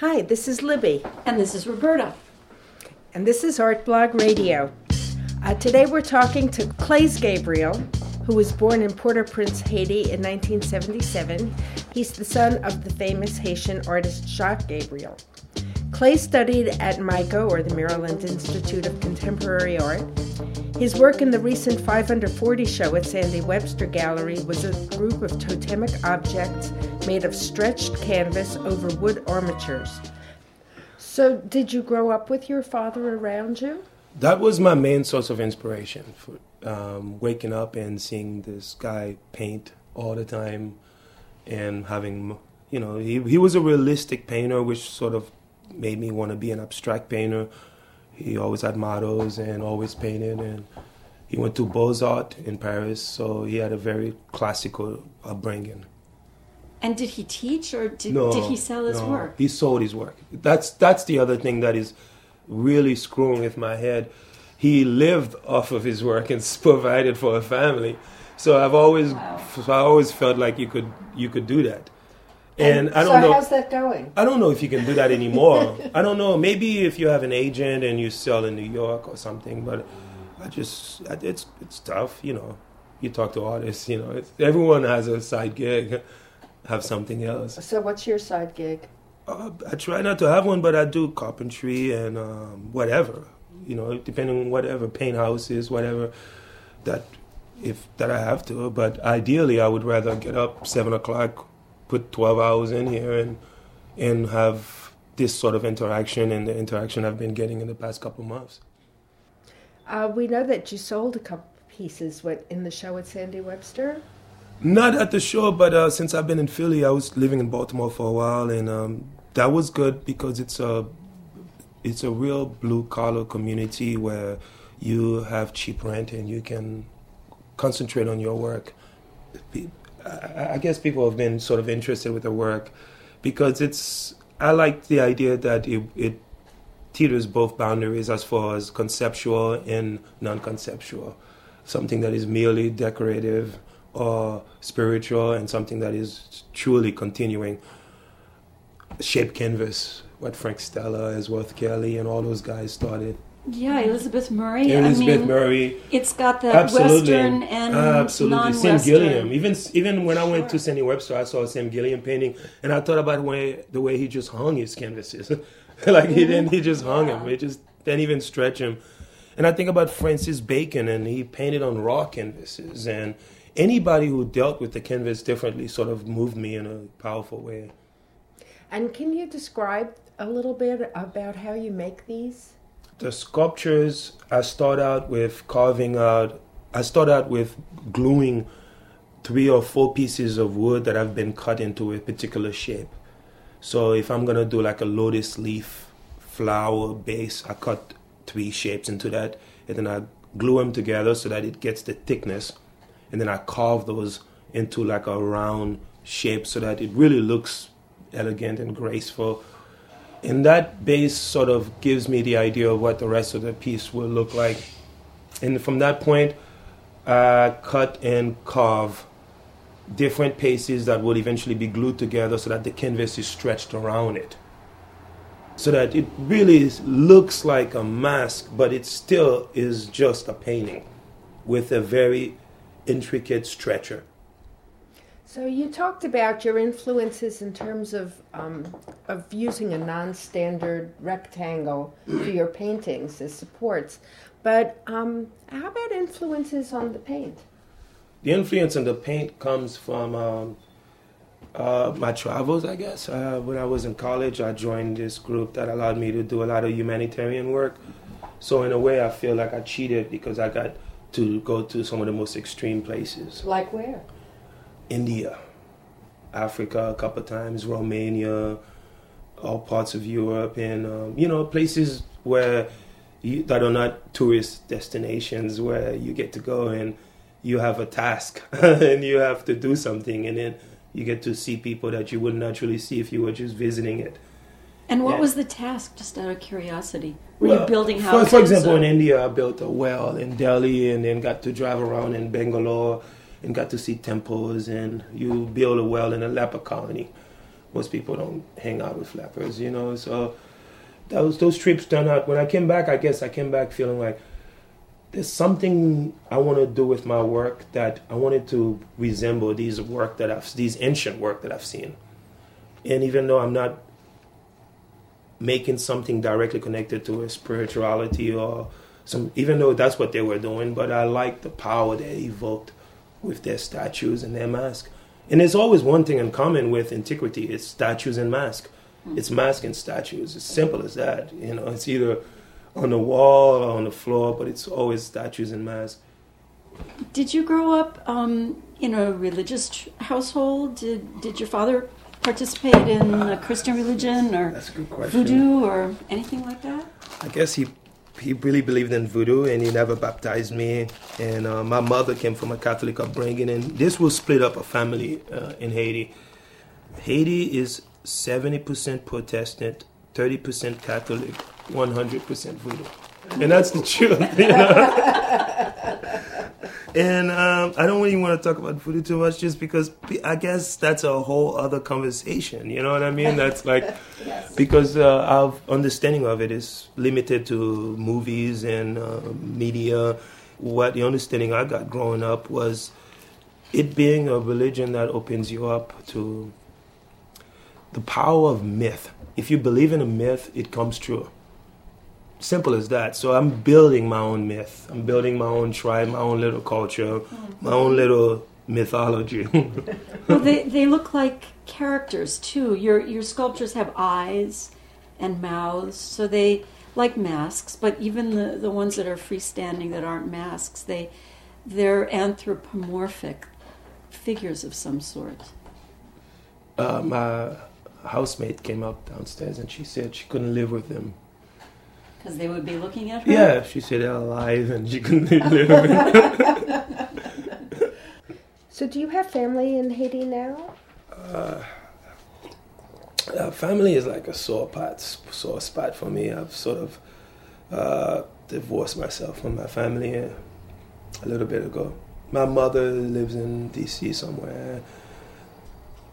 Hi, this is Libby. And this is Roberta. And this is Art Blog Radio. Uh, today we're talking to Claes Gabriel, who was born in Port au Prince, Haiti in 1977. He's the son of the famous Haitian artist Jacques Gabriel. Claes studied at MICA, or the Maryland Institute of Contemporary Art. His work in the recent 540 show at Sande Webster Gallery was a group of totemic objects made of stretched canvas over wood armatures. So, did you grow up with your father around you? That was my main source of inspiration for um, waking up and seeing this guy paint all the time and having, you know, he, he was a realistic painter, which sort of made me want to be an abstract painter. He always had models and always painted, and he went to Beaux Arts in Paris, so he had a very classical upbringing. And did he teach or did, no, did he sell his no, work? He sold his work. That's that's the other thing that is really screwing with my head. He lived off of his work and provided for a family. So I've always wow. I always felt like you could you could do that. And, and I don't so know. how's that going? I don't know if you can do that anymore. I don't know. Maybe if you have an agent and you sell in New York or something. But I just it's it's tough. You know, you talk to artists. You know, everyone has a side gig, have something else. So what's your side gig? Uh, I try not to have one, but I do carpentry and um, whatever. You know, depending on whatever paint houses, whatever that if that I have to. But ideally, I would rather get up seven o'clock put 12 hours in here and and have this sort of interaction and the interaction I've been getting in the past couple months. Uh, we know that you sold a couple pieces what, in the show at Sande Webster. Not at the show, but uh, since I've been in Philly, I was living in Baltimore for a while, and um, that was good because it's a it's a real blue collar community where you have cheap rent and you can concentrate on your work. I guess people have been sort of interested with the work because it's. I like the idea that it, it teeters both boundaries as far as conceptual and non-conceptual. Something that is merely decorative or spiritual, and something that is truly continuing. Shape canvas, what Frank Stella, Ellsworth Kelly, and all those guys started yeah, Elizabeth Murray. Elizabeth I mean, Murray. It's got the Absolutely. Western and Absolutely. non-Western. Sam Gilliam. Even even when sure. I went to Sande Webster, I saw a Sam Gilliam painting, and I thought about way, the way he just hung his canvases. like he didn't, he just hung yeah. him. It just didn't even stretch him. And I think about Francis Bacon, and he painted on raw canvases. And anybody who dealt with the canvas differently sort of moved me in a powerful way. And can you describe a little bit about how you make these? The sculptures I start out with carving out I start out with gluing three or four pieces of wood that have been cut into a particular shape. So if I'm gonna do like a lotus leaf flower base, I cut three shapes into that and then I glue them together so that it gets the thickness and then I carve those into like a round shape so that it really looks elegant and graceful and that base sort of gives me the idea of what the rest of the piece will look like. And from that point, I cut and carve different pieces that will eventually be glued together so that the canvas is stretched around it. So that it really looks like a mask, but it still is just a painting with a very intricate stretcher. So you talked about your influences in terms of um, of using a non-standard rectangle for your paintings as supports, but um, how about influences on the paint? The influence on the paint comes from um, uh, my travels, I guess. Uh, when I was in college, I joined this group that allowed me to do a lot of humanitarian work. So in a way, I feel like I cheated because I got to go to some of the most extreme places. Like where? India, Africa a couple times, Romania, all parts of Europe, and um, you know places where you, that are not tourist destinations where you get to go and you have a task and you have to do something, and then you get to see people that you wouldn't naturally see if you were just visiting it. And what yeah. was the task, just out of curiosity? Were well, you building houses? For, for example, or? in India, I built a well in Delhi and then got to drive around in Bangalore and got to see temples and you build a well in a leper colony most people don't hang out with flappers, you know. So those those trips turned out. When I came back, I guess I came back feeling like there's something I want to do with my work that I wanted to resemble these work that I've these ancient work that I've seen. And even though I'm not making something directly connected to a spirituality or some, even though that's what they were doing, but I like the power they evoked with their statues and their mask. And there's always one thing in common with antiquity: it's statues and mask. Mm-hmm. It's mask and statues. It's simple as that. You know, it's either on the wall or on the floor, but it's always statues and masks. Did you grow up um, in a religious household? Did Did your father participate in a Christian religion or voodoo or anything like that? I guess he he really believed in voodoo and he never baptized me. And uh, my mother came from a Catholic upbringing, and this will split up a family uh, in Haiti. Haiti is 70% Protestant, 30% Catholic, 100% voodoo. And that's the truth, you know? and um, I don't really want to talk about voodoo too much just because I guess that's a whole other conversation. You know what I mean? That's like, yes. because uh, our understanding of it is limited to movies and uh, media. What the understanding I got growing up was it being a religion that opens you up to the power of myth. If you believe in a myth, it comes true. Simple as that. So I'm building my own myth. I'm building my own tribe, my own little culture, my own little mythology. well, they, they look like characters too. Your your sculptures have eyes and mouths, so they like masks. But even the, the ones that are freestanding that aren't masks, they they're anthropomorphic figures of some sort. Uh, my housemate came up downstairs and she said she couldn't live with them because they would be looking at her? Yeah, she said they're alive and she couldn't live. so, do you have family in Haiti now? Uh, uh, family is like a sore spot, sore spot for me. I've sort of uh, divorced myself from my family a little bit ago. My mother lives in D.C. somewhere.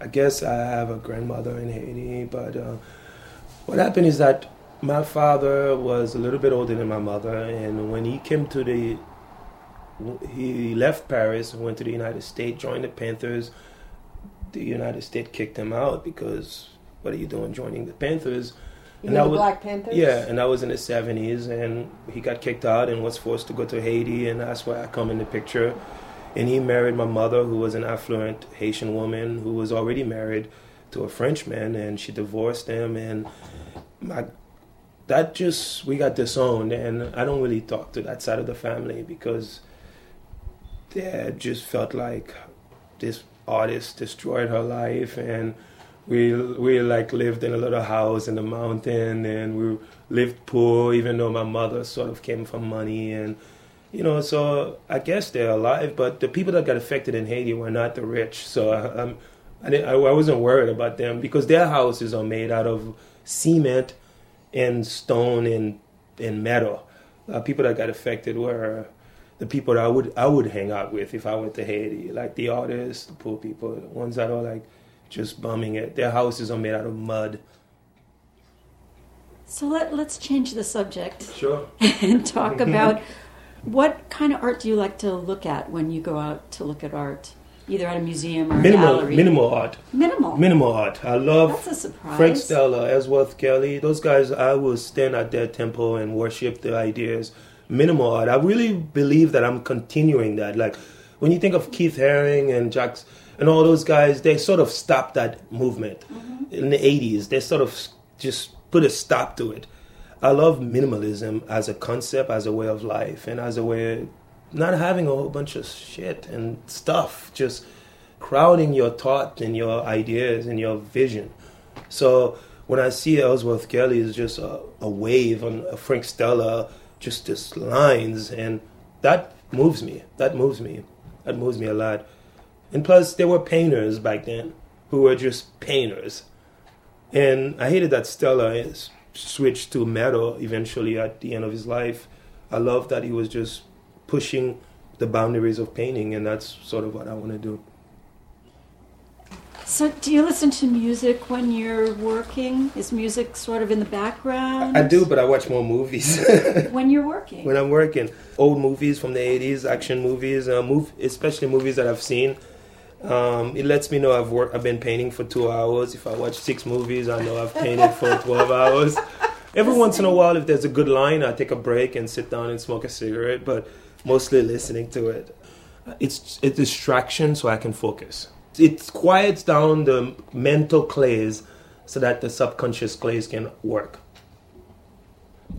I guess I have a grandmother in Haiti, but uh, what happened is that my father was a little bit older than my mother, and when he came to the, he left Paris and went to the United States, joined the Panthers. The United States kicked him out because what are you doing joining the Panthers? You and the was, Black Panthers? Yeah, and that was in the 70s, and he got kicked out and was forced to go to Haiti, and that's why I come in the picture. And he married my mother, who was an affluent Haitian woman who was already married to a Frenchman, and she divorced him. And my that just we got disowned, and I don't really talk to that side of the family because they just felt like this artist destroyed her life, and we we like lived in a little house in the mountain, and we lived poor, even though my mother sort of came from money, and you know, so I guess they're alive, but the people that got affected in Haiti were not the rich, so I, I'm. I, I wasn't worried about them because their houses are made out of cement and stone and and metal. Uh, people that got affected were the people that I would I would hang out with if I went to Haiti, like the artists, the poor people, the ones that are like just bumming it. Their houses are made out of mud. So let let's change the subject. Sure. and talk about what kind of art do you like to look at when you go out to look at art? Either at a museum or minimal, a gallery. Minimal art. Minimal. Minimal art. I love That's a surprise. Frank Stella, Ellsworth Kelly. Those guys, I will stand at their temple and worship their ideas. Minimal art. I really believe that I'm continuing that. Like when you think of Keith Haring and Jacques and all those guys, they sort of stopped that movement mm-hmm. in the 80s. They sort of just put a stop to it. I love minimalism as a concept, as a way of life, and as a way not having a whole bunch of shit and stuff, just crowding your thought and your ideas and your vision. So when I see Ellsworth Kelly is just a, a wave on a Frank Stella, just this lines, and that moves me. That moves me. That moves me a lot. And plus, there were painters back then who were just painters. And I hated that Stella switched to metal eventually at the end of his life. I love that he was just pushing the boundaries of painting, and that's sort of what I want to do. So, do you listen to music when you're working? Is music sort of in the background? I do, but I watch more movies when you're working. when I'm working. Old movies from the '80s, action movies, uh, move, especially movies that I've seen. Um, it lets me know I've worked. I've been painting for two hours. If I watch six movies, I know I've painted for twelve hours. Every once in a while, if there's a good line, I take a break and sit down and smoke a cigarette. But mostly listening to it. It's a distraction, so I can focus. It quiets down the mental Claes so that the subconscious Claes can work.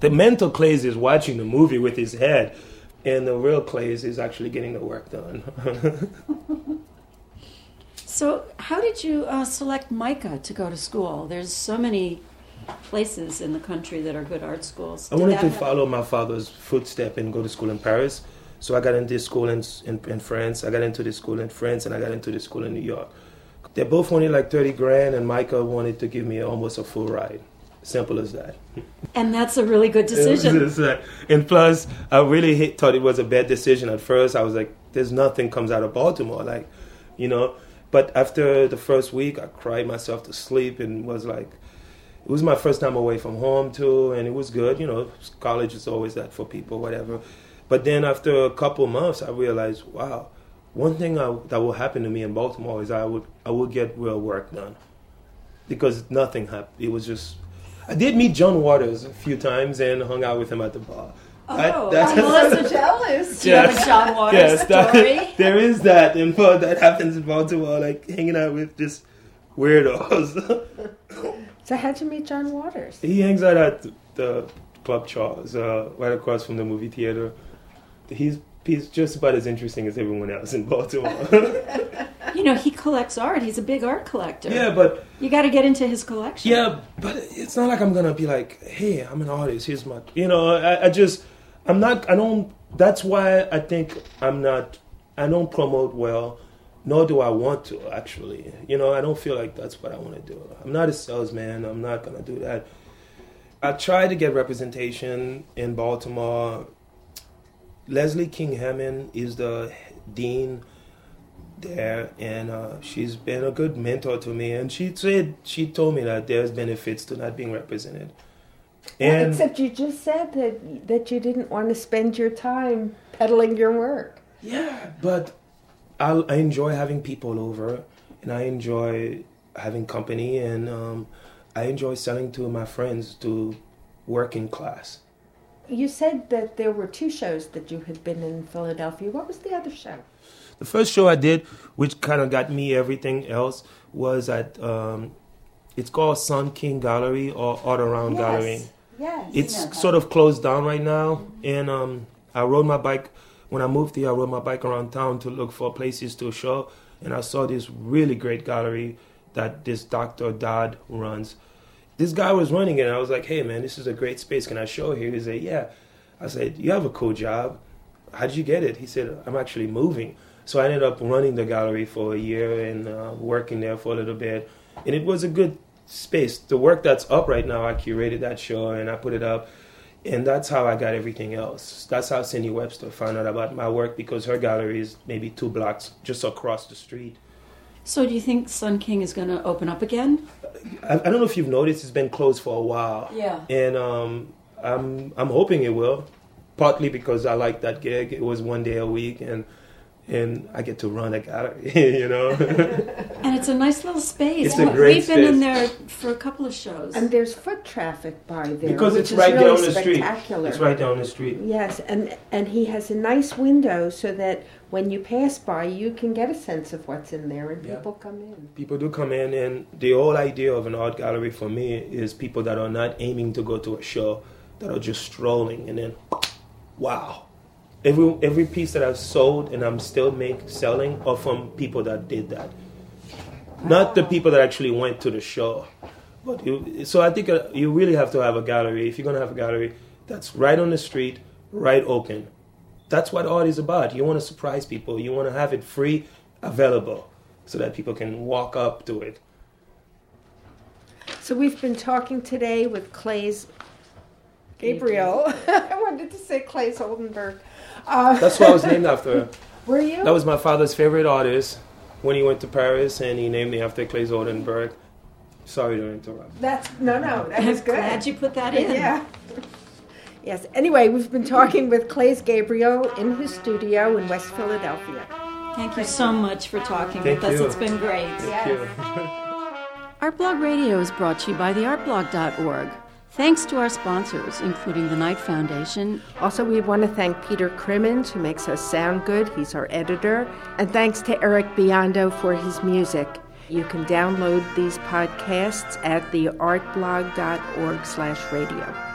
The mental Claes is watching the movie with his head, and the real Claes is actually getting the work done. So, how did you uh, select MICA to go to school? There's so many places in the country that are good art schools. I wanted to have- follow my father's footstep and go to school in Paris. So I got into school in, in, in France. I got into the school in France, and I got into the school in New York. They both wanted like 30 grand, and MICA wanted to give me almost a full ride. Simple as that. And that's a really good decision. And plus, I really hate, thought it was a bad decision at first. I was like, "There's nothing comes out of Baltimore," like, you know. But after the first week, I cried myself to sleep and was like, it was my first time away from home too, and it was good. You know, college is always that for people, whatever. But then after a couple months, I realized, wow, one thing I, that will happen to me in Baltimore is I would I would get real work done because nothing happened. It was just I did meet John Waters a few times and hung out with him at the bar. That- Oh, that's- I'm Melissa jealous. Do you have a John Waters yes, that- story? there is that, and but that happens in Baltimore, like hanging out with just weirdos. So how'd you meet John Waters? he hangs out at the Club Charles, uh, right across from the movie theater. He's he's just about as interesting as everyone else in Baltimore. You know, he collects art. He's a big art collector. yeah, but You got to get into his collection. Yeah, but it's not like I'm gonna be like, hey, I'm an artist. Here's my, you know, I, I just, I'm not. I don't. That's why I think I'm not. I don't promote well, nor do I want to. Actually, you know, I don't feel like that's what I want to do. I'm not a salesman. I'm not gonna do that. I tried to get representation in Baltimore. Leslie King Hammond is the dean there, and uh, she's been a good mentor to me. And she said she told me that there's benefits to not being represented. And Except you just said that that you didn't want to spend your time peddling your work. yeah, but I, I enjoy having people over, and I enjoy having company, and um, I enjoy selling to my friends to working class. You said that there were two shows that you had been in Philadelphia. What was the other show? The first show I did, which kind of got me everything else, was at um, it's called Sun King Gallery or Art Around Gallery. Yes. It's sort of closed down right now, and um, I rode my bike. When I moved here, I rode my bike around town to look for places to show, and I saw this really great gallery that this Dr. Dodd runs. This guy was running it, and I was like, "Hey, man, this is a great space. Can I show here?" He said, "Yeah." I said, "You have a cool job. How did you get it?" He said, "I'm actually moving." So I ended up running the gallery for a year and uh, working there for a little bit, and it was a good space. The work that's up right now, I curated that show and I put it up, and that's how I got everything else. That's how Sande Webster found out about my work because her gallery is maybe two blocks just across the street. So, do you think Sun King is going to open up again? I, I don't know if you've noticed; it's been closed for a while. Yeah. and um, I'm I'm hoping it will, partly because I like that gig. It was one day a week, and and I get to run a gallery. You know, And it's a nice little space. It's a great We've been in there for a couple of shows. And there's foot traffic by there because which it's is right really down the street. spectacular. It's right down the street. Yes, and and he has a nice window so that when you pass by, you can get a sense of what's in there, and Yeah. people come in. People do come in, and the whole idea of an art gallery for me is people that are not aiming to go to a show, that are just strolling, and then, wow. Every every piece that I've sold and I'm still make selling are from people that did that, not the people that actually went to the show. But you, so I think uh, you really have to have a gallery if you're gonna have a gallery that's right on the street, right open. That's what art is about. You want to surprise people. You want to have it free, available, so that people can walk up to it. So we've been talking today with Claes Gabriel. I wanted to say Claes Oldenburg. Uh, That's what I was named after. were you? That was my father's favorite artist, when he went to Paris and he named me after Claes Oldenburg. Sorry to interrupt. That's no, no. That was good. Glad you put that in. Yeah. Yes. Anyway, we've been talking with Claes Gabriel in his studio in West Philadelphia. Thank you so much for talking Thank with us. It's been great. Thank you. Artblog Radio is brought to you by theartblog.org. Thanks to our sponsors, including the Knight Foundation. Also, we want to thank Peter Crimmins, who makes us sound good. He's our editor. And thanks to Eric Biondo for his music. You can download these podcasts at theartblog.org slash radio.